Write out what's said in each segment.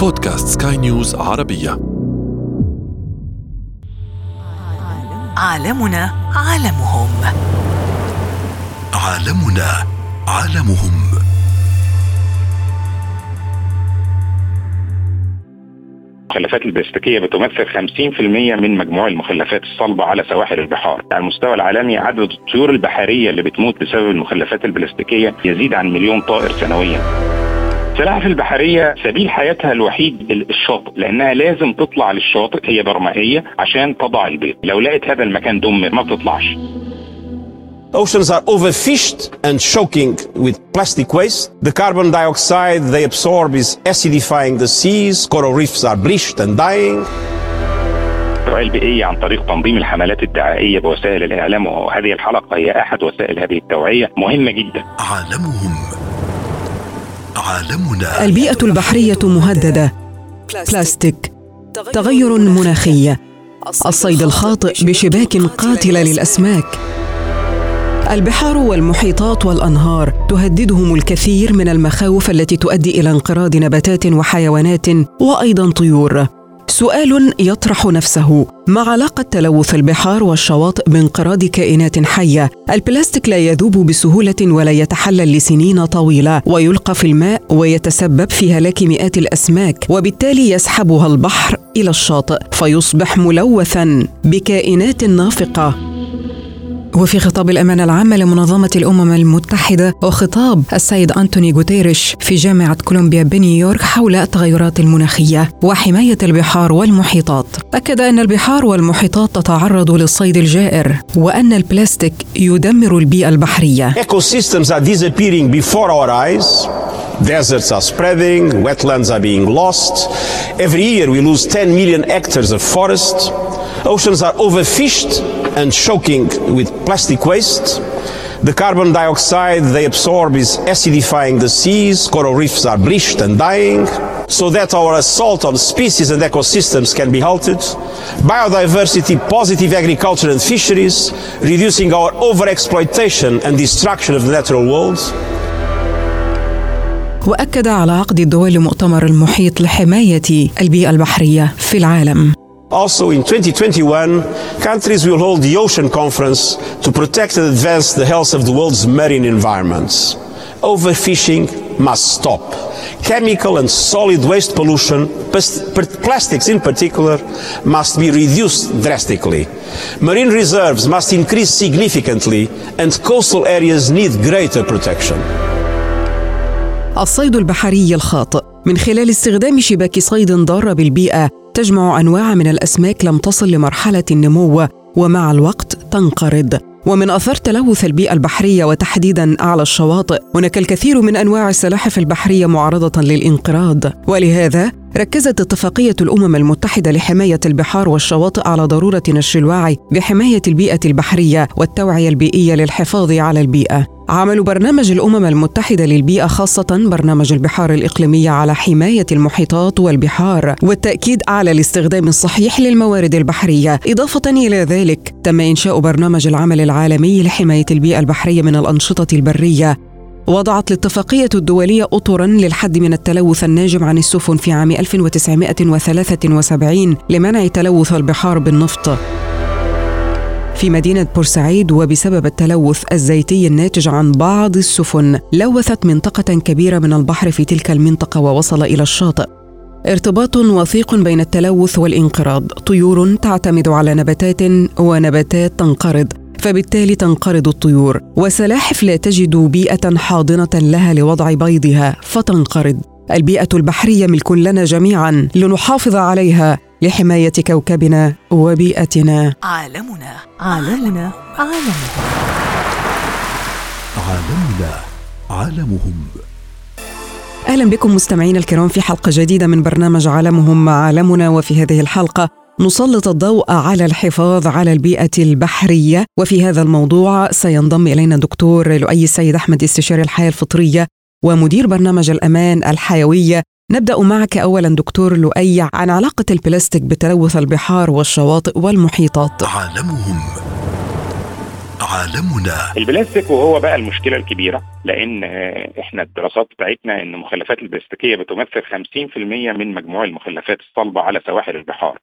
بودكاست سكاي نيوز عربية. عالمنا عالمهم. عالمنا عالمهم. المخلفات البلاستيكية بتمثل 50% من مجموع المخلفات الصلبة على سواحل البحار. على المستوى العالمي عدد الطيور البحرية اللي بتموت بسبب المخلفات البلاستيكية يزيد عن مليون طائر سنويا. السلاحف البحرية سبيل حياتها الوحيد الشاطئ لأنها لازم تطلع للشاطئ هي برمائية عشان تضع البيض لو لقيت هذا المكان دمر ما بتطلعش Oceans are overfished and choking with plastic waste. The carbon dioxide they absorb is acidifying the seas. Coral reefs are bleached and dying. التوعية البيئية عن طريق تنظيم الحملات الدعائية بوسائل الإعلام وهذه الحلقة هي أحد وسائل هذه التوعية مهمة جدا عالمهم عالمنا. البيئة البحرية مهددة. بلاستيك. تغير مناخي. الصيد الخاطئ بشباك قاتلة للأسماك. البحار والمحيطات والأنهار تهددهم الكثير من المخاوف التي تؤدي إلى انقراض نباتات وحيوانات وأيضا طيور. سؤال يطرح نفسه ما علاقة تلوث البحار والشواطئ بانقراض كائنات حية؟ البلاستيك لا يذوب بسهولة ولا يتحلل لسنين طويلة ويلقى في الماء ويتسبب في هلاك مئات الأسماك وبالتالي يسحبها البحر إلى الشاطئ فيصبح ملوثا بكائنات نافقة وفي خطاب الأمانة العامة لمنظمة الأمم المتحدة وخطاب السيد أنتوني غوتيريش في جامعة كولومبيا بنيويورك حول التغيرات المناخية وحماية البحار والمحيطات أكد أن البحار والمحيطات تتعرض للصيد الجائر وأن البلاستيك يدمر البيئة البحرية Ecosystems are disappearing before our eyes. Deserts are spreading, wetlands are being lost. Every year we lose 10 million hectares of forest. Oceans are overfished and choking with plastic waste. The carbon dioxide they absorb is acidifying the seas. Coral reefs are bleached and dying. So that our assault on species and ecosystems can be halted. Biodiversity, positive agriculture and fisheries, reducing our overexploitation and destruction of the natural world. وأكد على عقد الدول لمؤتمر المحيط لحماية البيئة البحرية في العالم Also in 2021, countries will hold the Ocean Conference to protect and advance the health of the world's marine environments. Overfishing must stop. Chemical and solid waste pollution, plas- plastics in particular, must be reduced drastically. Marine reserves must increase significantly and coastal areas need greater protection. الصيد البحري الخاطئ من خلال استخدام شباك صيد ضارة بالبيئة تجمع أنواع من الأسماك لم تصل لمرحلة النمو ومع الوقت تنقرض. ومن أثار تلوث البيئة البحرية وتحديدا على الشواطئ هناك الكثير من أنواع السلاحف البحرية معرضة للانقراض. ولهذا ركزت اتفاقية الأمم المتحدة لحماية البحار والشواطئ على ضرورة نشر الوعي بحماية البيئة البحرية والتوعية البيئية للحفاظ على البيئة. عمل برنامج الأمم المتحدة للبيئة خاصة برنامج البحار الاقليميه على حماية المحيطات والبحار والتأكيد على الاستخدام الصحيح للموارد البحرية. إضافة إلى ذلك تم إنشاء برنامج العمل العالمي لحماية البيئة البحرية من الأنشطة البرية وضعت الاتفاقية الدولية أطرا للحد من التلوث الناجم عن السفن في عام 1973 لمنع تلوث البحار بالنفط. في مدينة بورسعيد وبسبب التلوث الزيتي الناتج عن بعض السفن لوثت منطقة كبيرة من البحر في تلك المنطقة ووصل إلى الشاطئ. ارتباط وثيق بين التلوث والانقراض. طيور تعتمد على نباتات ونباتات تنقرض. فبالتالي تنقرض الطيور وسلاحف لا تجد بيئة حاضنة لها لوضع بيضها فتنقرض. البيئة البحرية ملك لنا جميعا لنحافظ عليها لحماية كوكبنا وبيئتنا. عالمنا عالمنا عالمنا. عالمنا عالمهم. أهلا بكم مستمعينا الكرام في حلقة جديدة من برنامج عالمهم مع عالمنا. وفي هذه الحلقة نسلط الضوء على الحفاظ على البيئة البحرية. وفي هذا الموضوع سينضم إلينا دكتور لؤي السيد أحمد استشاري الحياة الفطرية ومدير برنامج الأمان الحيوية. نبدأ معك أولا دكتور لؤي عن علاقة البلاستيك بتلوث البحار والشواطئ والمحيطات. عالمهم. عالمنا. البلاستيك وهو بقى المشكلة الكبيرة لأن إحنا الدراسات بتاعتنا إن المخلفات البلاستيكية بتمثل 50% من مجموع المخلفات الصلبة على سواحل البحار.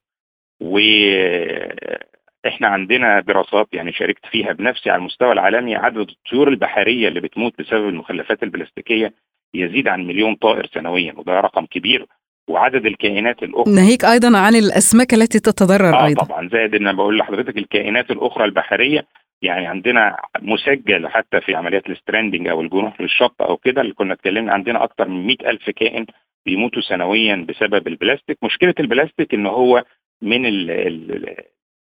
وإحنا عندنا دراسات يعني شاركت فيها بنفسي على المستوى العالمي عدد الطيور البحرية اللي بتموت بسبب المخلفات البلاستيكية يزيد عن مليون طائر سنويا وده رقم كبير. وعدد الكائنات الأخرى ناهيك أيضا عن الأسماك التي تتضرر آه أيضا. طبعا زائد إن بقول لحضرتك الكائنات الأخرى البحرية يعني عندنا مسجل حتى في عمليات ال stranding أو الجنوح للشط أو كده اللي كنا اتكلمنا عندنا أكتر من 100 ألف كائن بيموتوا سنويا بسبب البلاستيك. مشكلة البلاستيك إن هو من ال- ال-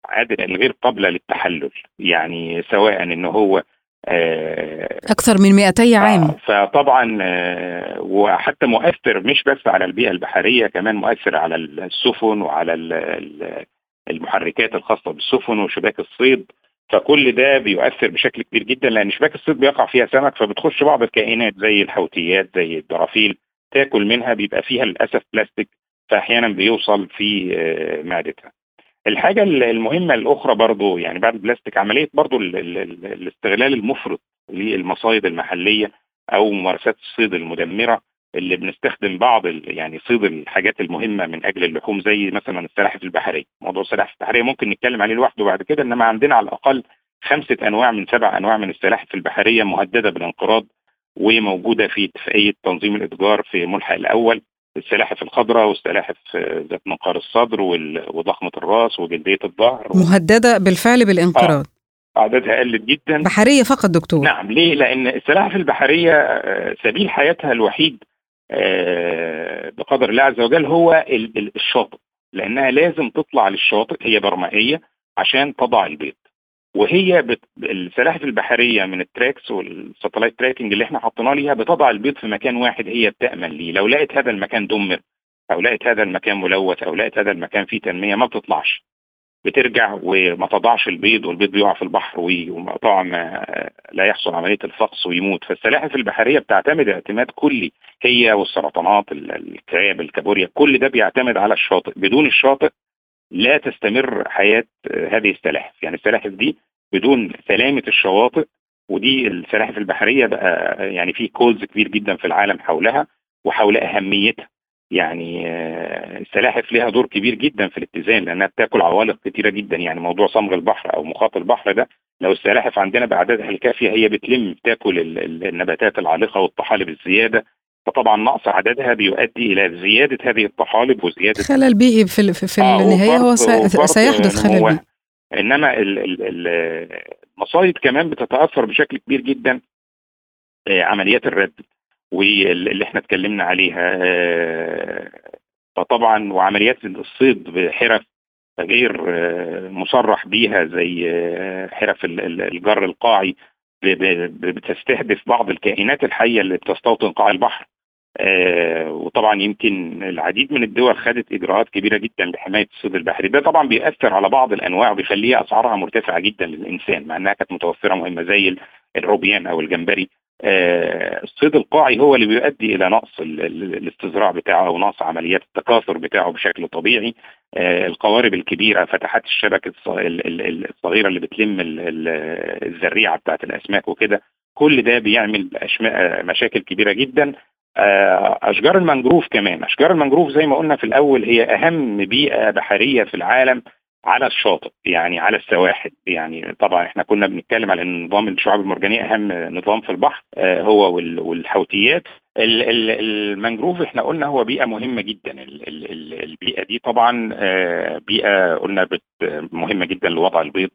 العادة الغير قابله للتحلل يعني سواء إن هو آه أكثر من 200 عام. آه، فطبعا آه، وحتى مؤثر مش بس على البيئة البحرية كمان مؤثر على السفن وعلى ال- ال- المحركات الخاصة بالسفن وشباك الصيد. فكل ده بيؤثر بشكل كبير جدا لأن شباك الصيد بيقع فيها سمك فبتخش بعض الكائنات زي الحوتيات زي الدرافيل تاكل منها بيبقى فيها للأسف بلاستيك فأحيانا بيوصل في آه، معدتها. الحاجة المهمة الأخرى برضو يعني بعد البلاستيك عملية برضو ال- ال- ال- الاستغلال المفرط للمصايد المحلية أو ممارسات الصيد المدمرة اللي بنستخدم بعض يعني صيد الحاجات المهمة من أجل اللحوم زي مثلا السلاحف البحرية، موضوع السلاحف البحرية ممكن نتكلم عليه لوحده بعد كده إنما عندنا على الأقل خمسة أنواع من سبع أنواع من السلاحف البحرية مهددة بالانقراض وموجودة في اتفاقية تنظيم الإتجار في ملحق الأول السلاحف الخضراء والسلاحف آه، ذات منقار الصدر وضخمة الرأس وجلدية الظهر. مهددة بالفعل بالانقراض. أعدادها قلت جدا. بحرية فقط دكتور. نعم ليه؟ لأن السلاحف البحرية آه، سبيل حياتها الوحيد آه، بقدر الله عز وجل هو ال- ال- الشاطئ. لأنها لازم تطلع للشاطئ هي برمائية عشان تضع البيض وهي بت... السلاحف البحرية من ال tracks وال satellite tracking اللي إحنا حطيناه ليها بتضع البيض في مكان واحد هي بتأمن ليه. لو لقيت هذا المكان دمر أو لقيت هذا المكان ملوث أو لقيت هذا المكان فيه تنمية ما بتطلعش. بترجع وما تضعش البيض والبيض بيقع في البحر وطبعا لا يحصل عملية الفقس ويموت. فالسلاحف البحرية بتعتمد اعتماد كلي هي والسرطانات ال- ال crab الكابوريا كل ده بيعتمد على الشاطئ. بدون الشاطئ لا تستمر حياة آه، هذه السلاحف. يعني السلاحف دي بدون سلامة الشواطئ ودي السلاحف البحرية بقى يعني في كولز كبير جدا في العالم حولها وحول أهميتها. يعني آه، السلاحف لها دور كبير جدا في الاتزان لأنها بتاكل عوالق كتيرة جدا. يعني موضوع صمغ البحر أو مخاط البحر ده لو السلاحف عندنا بأعدادها الكافية هي بتلم بتاكل ال- ال- النباتات العالقة والطحالب الزيادة. فطبعا نقص عددها بيؤدي إلى زيادة هذه الطحالب وزيادة خلل بيئي في, في, آه، النهاية هو سيحدث خلل. بيئي إنما ال- ال- ال- المصايد كمان بتتأثر بشكل كبير جدا آه، عمليات الرد واللي إحنا اتكلمنا عليها آه، فطبعا وعمليات الصيد بحرف غير آه، مصرح بيها زي آه، حرف ال- ال- الجر القاعي بتستهدف بعض الكائنات الحية اللي بتستوطن قاع البحر آه، وطبعا يمكن العديد من الدول خدت إجراءات كبيرة جدا لحمايه الصيد البحري. ده طبعا بيأثر على بعض الأنواع وبيخليها أسعارها مرتفعة جدا للإنسان مع إنها كانت متوفرة مهمة زي ال- الروبيان أو الجمبري. آه، الصيد القاعي هو اللي بيؤدي إلى نقص ال- ال- الاستزراع بتاعه أو نقص عمليات التكاثر بتاعه بشكل طبيعي. آه، القوارب الكبيرة فتحات الشبك الص- ال- ال- ال- الصغيرة اللي بتلم ال- ال- الزريعه بتاعت الأسماك وكده. كل ده بيعمل مشاكل كبيرة جدا. أشجار المنجروف كمان. أشجار المنجروف زي ما قلنا في الأول هي أهم بيئة بحرية في العالم على الشاطئ يعني على السواحل. يعني طبعا إحنا كنا بنتكلم على إن نظام الشعاب المرجانية أهم نظام في البحر آه، هو وال- والحوتيات ال- ال- المنجروف إحنا قلنا هو بيئة مهمة جدا. ال- ال- ال- البيئة دي طبعا آه، بيئة قلنا مهمة جدا لوضع البيض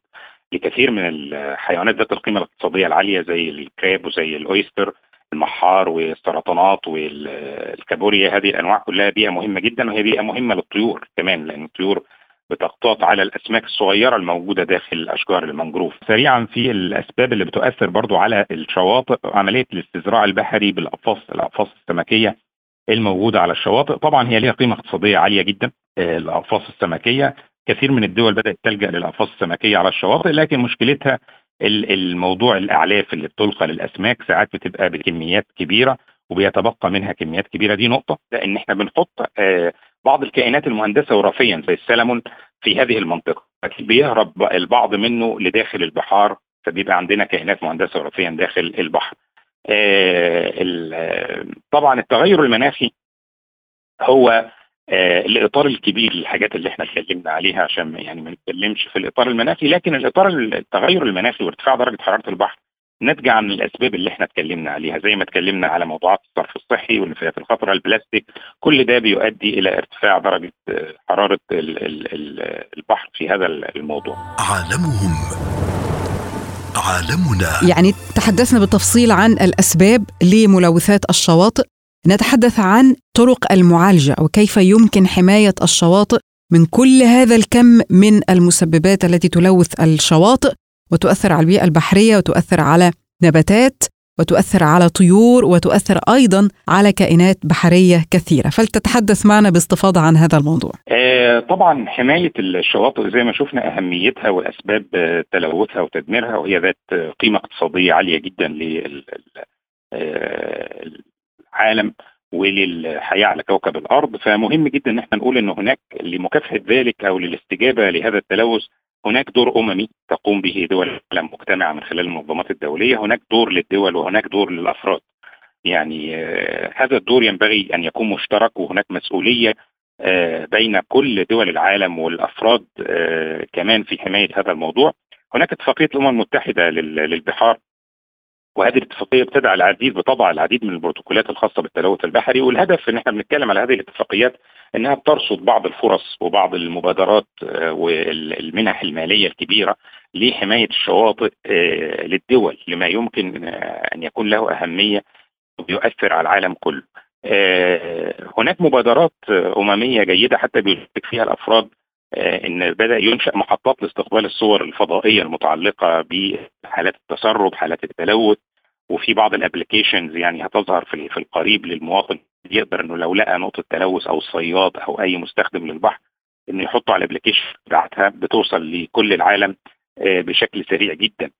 لكثير من الحيوانات ذات القيمة الاقتصادية العالية زي الكراب وزي الأويستر. المحار والسرطانات والكابوريا هذه الأنواع كلها بيئة مهمة جدا وهي بيئة مهمة للطيور كمان لأن الطيور بتقتات على الأسماك الصغيرة الموجودة داخل اشجار المنجروف. سريعا في الأسباب اللي بتؤثر برضو على الشواطئ عملية الاستزراع البحري بالأقفاص الأقفاص السمكية الموجودة على الشواطئ، طبعا هي ليها قيمة اقتصادية عالية جدا الأقفاص السمكية، كثير من الدول بدأت تلجأ للأقفاص السمكية على الشواطئ لكن مشكلتها الموضوع الأعلاف اللي بتلقى للأسماك ساعات بتبقى بكميات كبيرة وبيتبقى منها كميات كبيرة. دي نقطة. لأن إحنا بنحط آه، بعض الكائنات المهندسة وراثيا زي السلمون في هذه المنطقة. أكيد بيهرب البعض منه لداخل البحار فبيبقى عندنا كائنات مهندسة وراثيا داخل البحر. آه طبعا التغير المناخي هو آه الاطار الكبير للحاجات اللي إحنا اتكلمنا عليها عشان يعني ما نتكلمش في الإطار المناخي لكن الإطار التغير المناخي وارتفاع درجة حرارة البحر ناتجة عن الأسباب اللي إحنا اتكلمنا عليها زي ما اتكلمنا على موضوعات الصرف الصحي والنفايات الخطرة البلاستيك كل ده بيؤدي إلى ارتفاع درجة حرارة البحر في هذا الموضوع. عالمهم. عالمنا. يعني تحدثنا بالتفصيل عن الأسباب لملوثات الشواطئ. نتحدث عن طرق المعالجة وكيف يمكن حماية الشواطئ من كل هذا الكم من المسببات التي تلوث الشواطئ وتؤثر على البيئة البحرية وتؤثر على نباتات وتؤثر على طيور وتؤثر أيضا على كائنات بحرية كثيرة، فلتتحدث معنا باستفاضة عن هذا الموضوع. آه طبعا حماية الشواطئ زي ما شفنا أهميتها وأسباب تلوثها وتدميرها وهي ذات قيمة اقتصادية عالية جدا للعالم وللحياة على كوكب الأرض، فمهم جدا إن إحنا نقول ان هناك لمكافحة ذلك أو للاستجابة لهذا التلوث هناك دور أممي تقوم به دول العالم مجتمعه من خلال المنظمات الدولية، هناك دور للدول وهناك دور للأفراد. يعني آه هذا الدور ينبغي أن يكون مشترك وهناك مسؤولية آه بين كل دول العالم والأفراد آه كمان في حماية هذا الموضوع. هناك اتفاقية الأمم المتحدة للبحار وهذه الاتفاقية بتدعى العديد بطبع العديد من البروتوكولات الخاصة بالتلوث البحري والهدف إن إحنا بنتكلم على هذه الاتفاقيات إنها بترصد بعض الفرص وبعض المبادرات والمنح المالية الكبيرة لحماية الشواطئ للدول لما يمكن أن يكون له أهمية ويؤثر على العالم كله. هناك مبادرات أممية جيدة حتى بيشارك فيها الأفراد إن بدأ ينشأ محطات لاستقبال الصور الفضائية المتعلقة بحالات التسرب، حالات التلوث وفي بعض ال applications يعني هتظهر في في القريب للمواطن يقدر إنه لو لقى نقطة تلوث أو صياد أو أي مستخدم للبحر إنه يحطه على ال application بتاعتها بتوصل لكل العالم بشكل سريع جدا.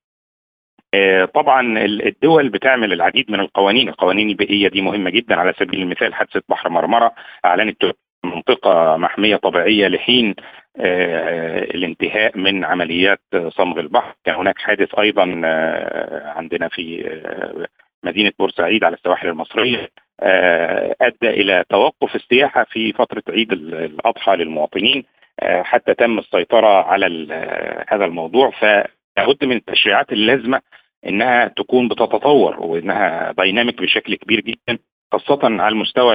طبعا الدول بتعمل العديد من القوانين، القوانين البيئيه دي مهمة جدا على سبيل المثال حادثة بحر مرمرة أعلنت منطقة محمية طبيعية لحين الانتهاء من عمليات صمغ البحر. كان هناك حادث أيضا عندنا في مدينة بورسعيد على السواحل المصرية أدى إلى توقف السياحة في فترة عيد الأضحى للمواطنين حتى تم السيطرة على هذا الموضوع. فلابد من التشريعات اللازمة إنها تكون بتتطور وإنها دايناميك بشكل كبير جدا خاصة على المستوى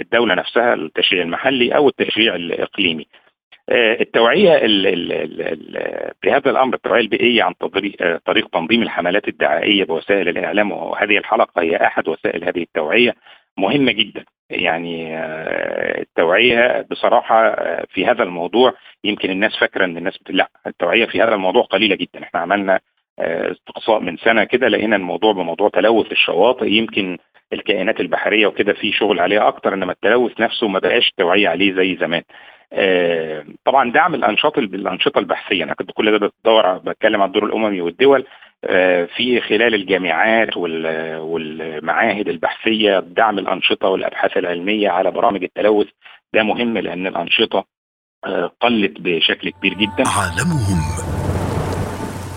الدولة نفسها التشريع المحلي أو التشريع الإقليمي. التوعية بهذا الأمر التوعية البيئية عن طريق تنظيم الحملات الدعائية بوسائل الإعلام وهذه الحلقة هي أحد وسائل هذه التوعية مهمة جدا. يعني التوعية بصراحة في هذا الموضوع يمكن الناس فاكرة أن الناس لا التوعية في هذا الموضوع قليلة جدا. إحنا عملنا استقصاء من سنة كده لقينا الموضوع بموضوع تلوث الشواطئ. يمكن الكائنات البحرية وكده في شغل عليها أكتر إنما التلوث نفسه ما بقاش توعية عليه زي زمان. آه طبعا دعم الأنشطة الأنشطة البحثية. أنا كنت كل ده بدور بتكلم عن الدور الأممي والدول آه في خلال الجامعات والمعاهد البحثية دعم الأنشطة والأبحاث العلمية على برامج التلوث. ده مهم لأن الأنشطة آه قلت بشكل كبير جدا. عالمهم.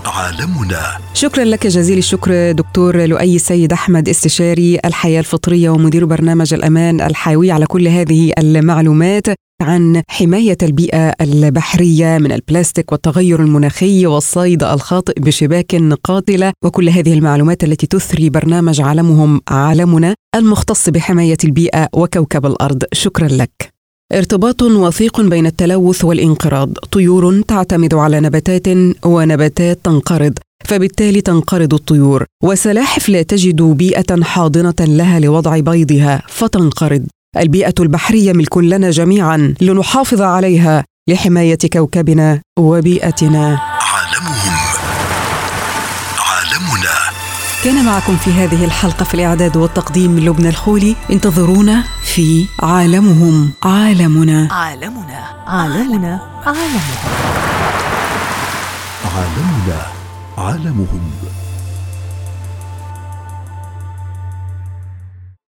عالمنا. شكرا لك جزيل الشكر دكتور لؤي السيد أحمد استشاري الحياة الفطرية ومدير برنامج الأمان الحيوي على كل هذه المعلومات. عن حماية البيئة البحرية من البلاستيك والتغير المناخي والصيد الخاطئ بشباك قاتلة. وكل هذه المعلومات التي تثري برنامج عالمهم عالمنا المختص بحماية البيئة وكوكب الأرض. شكرا لك. ارتباط وثيق بين التلوث والانقراض. طيور تعتمد على نباتات ونباتات تنقرض فبالتالي تنقرض الطيور. وسلاحف لا تجد بيئة حاضنة لها لوضع بيضها فتنقرض. البيئة البحرية ملك لنا جميعا لنحافظ عليها لحماية كوكبنا وبيئتنا. عالمهم. عالمنا. كان معكم في هذه الحلقة في الإعداد والتقديم لبنى الخولي. انتظرونا في عالمهم. عالمنا. عالمنا. عالمنا. عالمهم. عالمنا. عالمهم.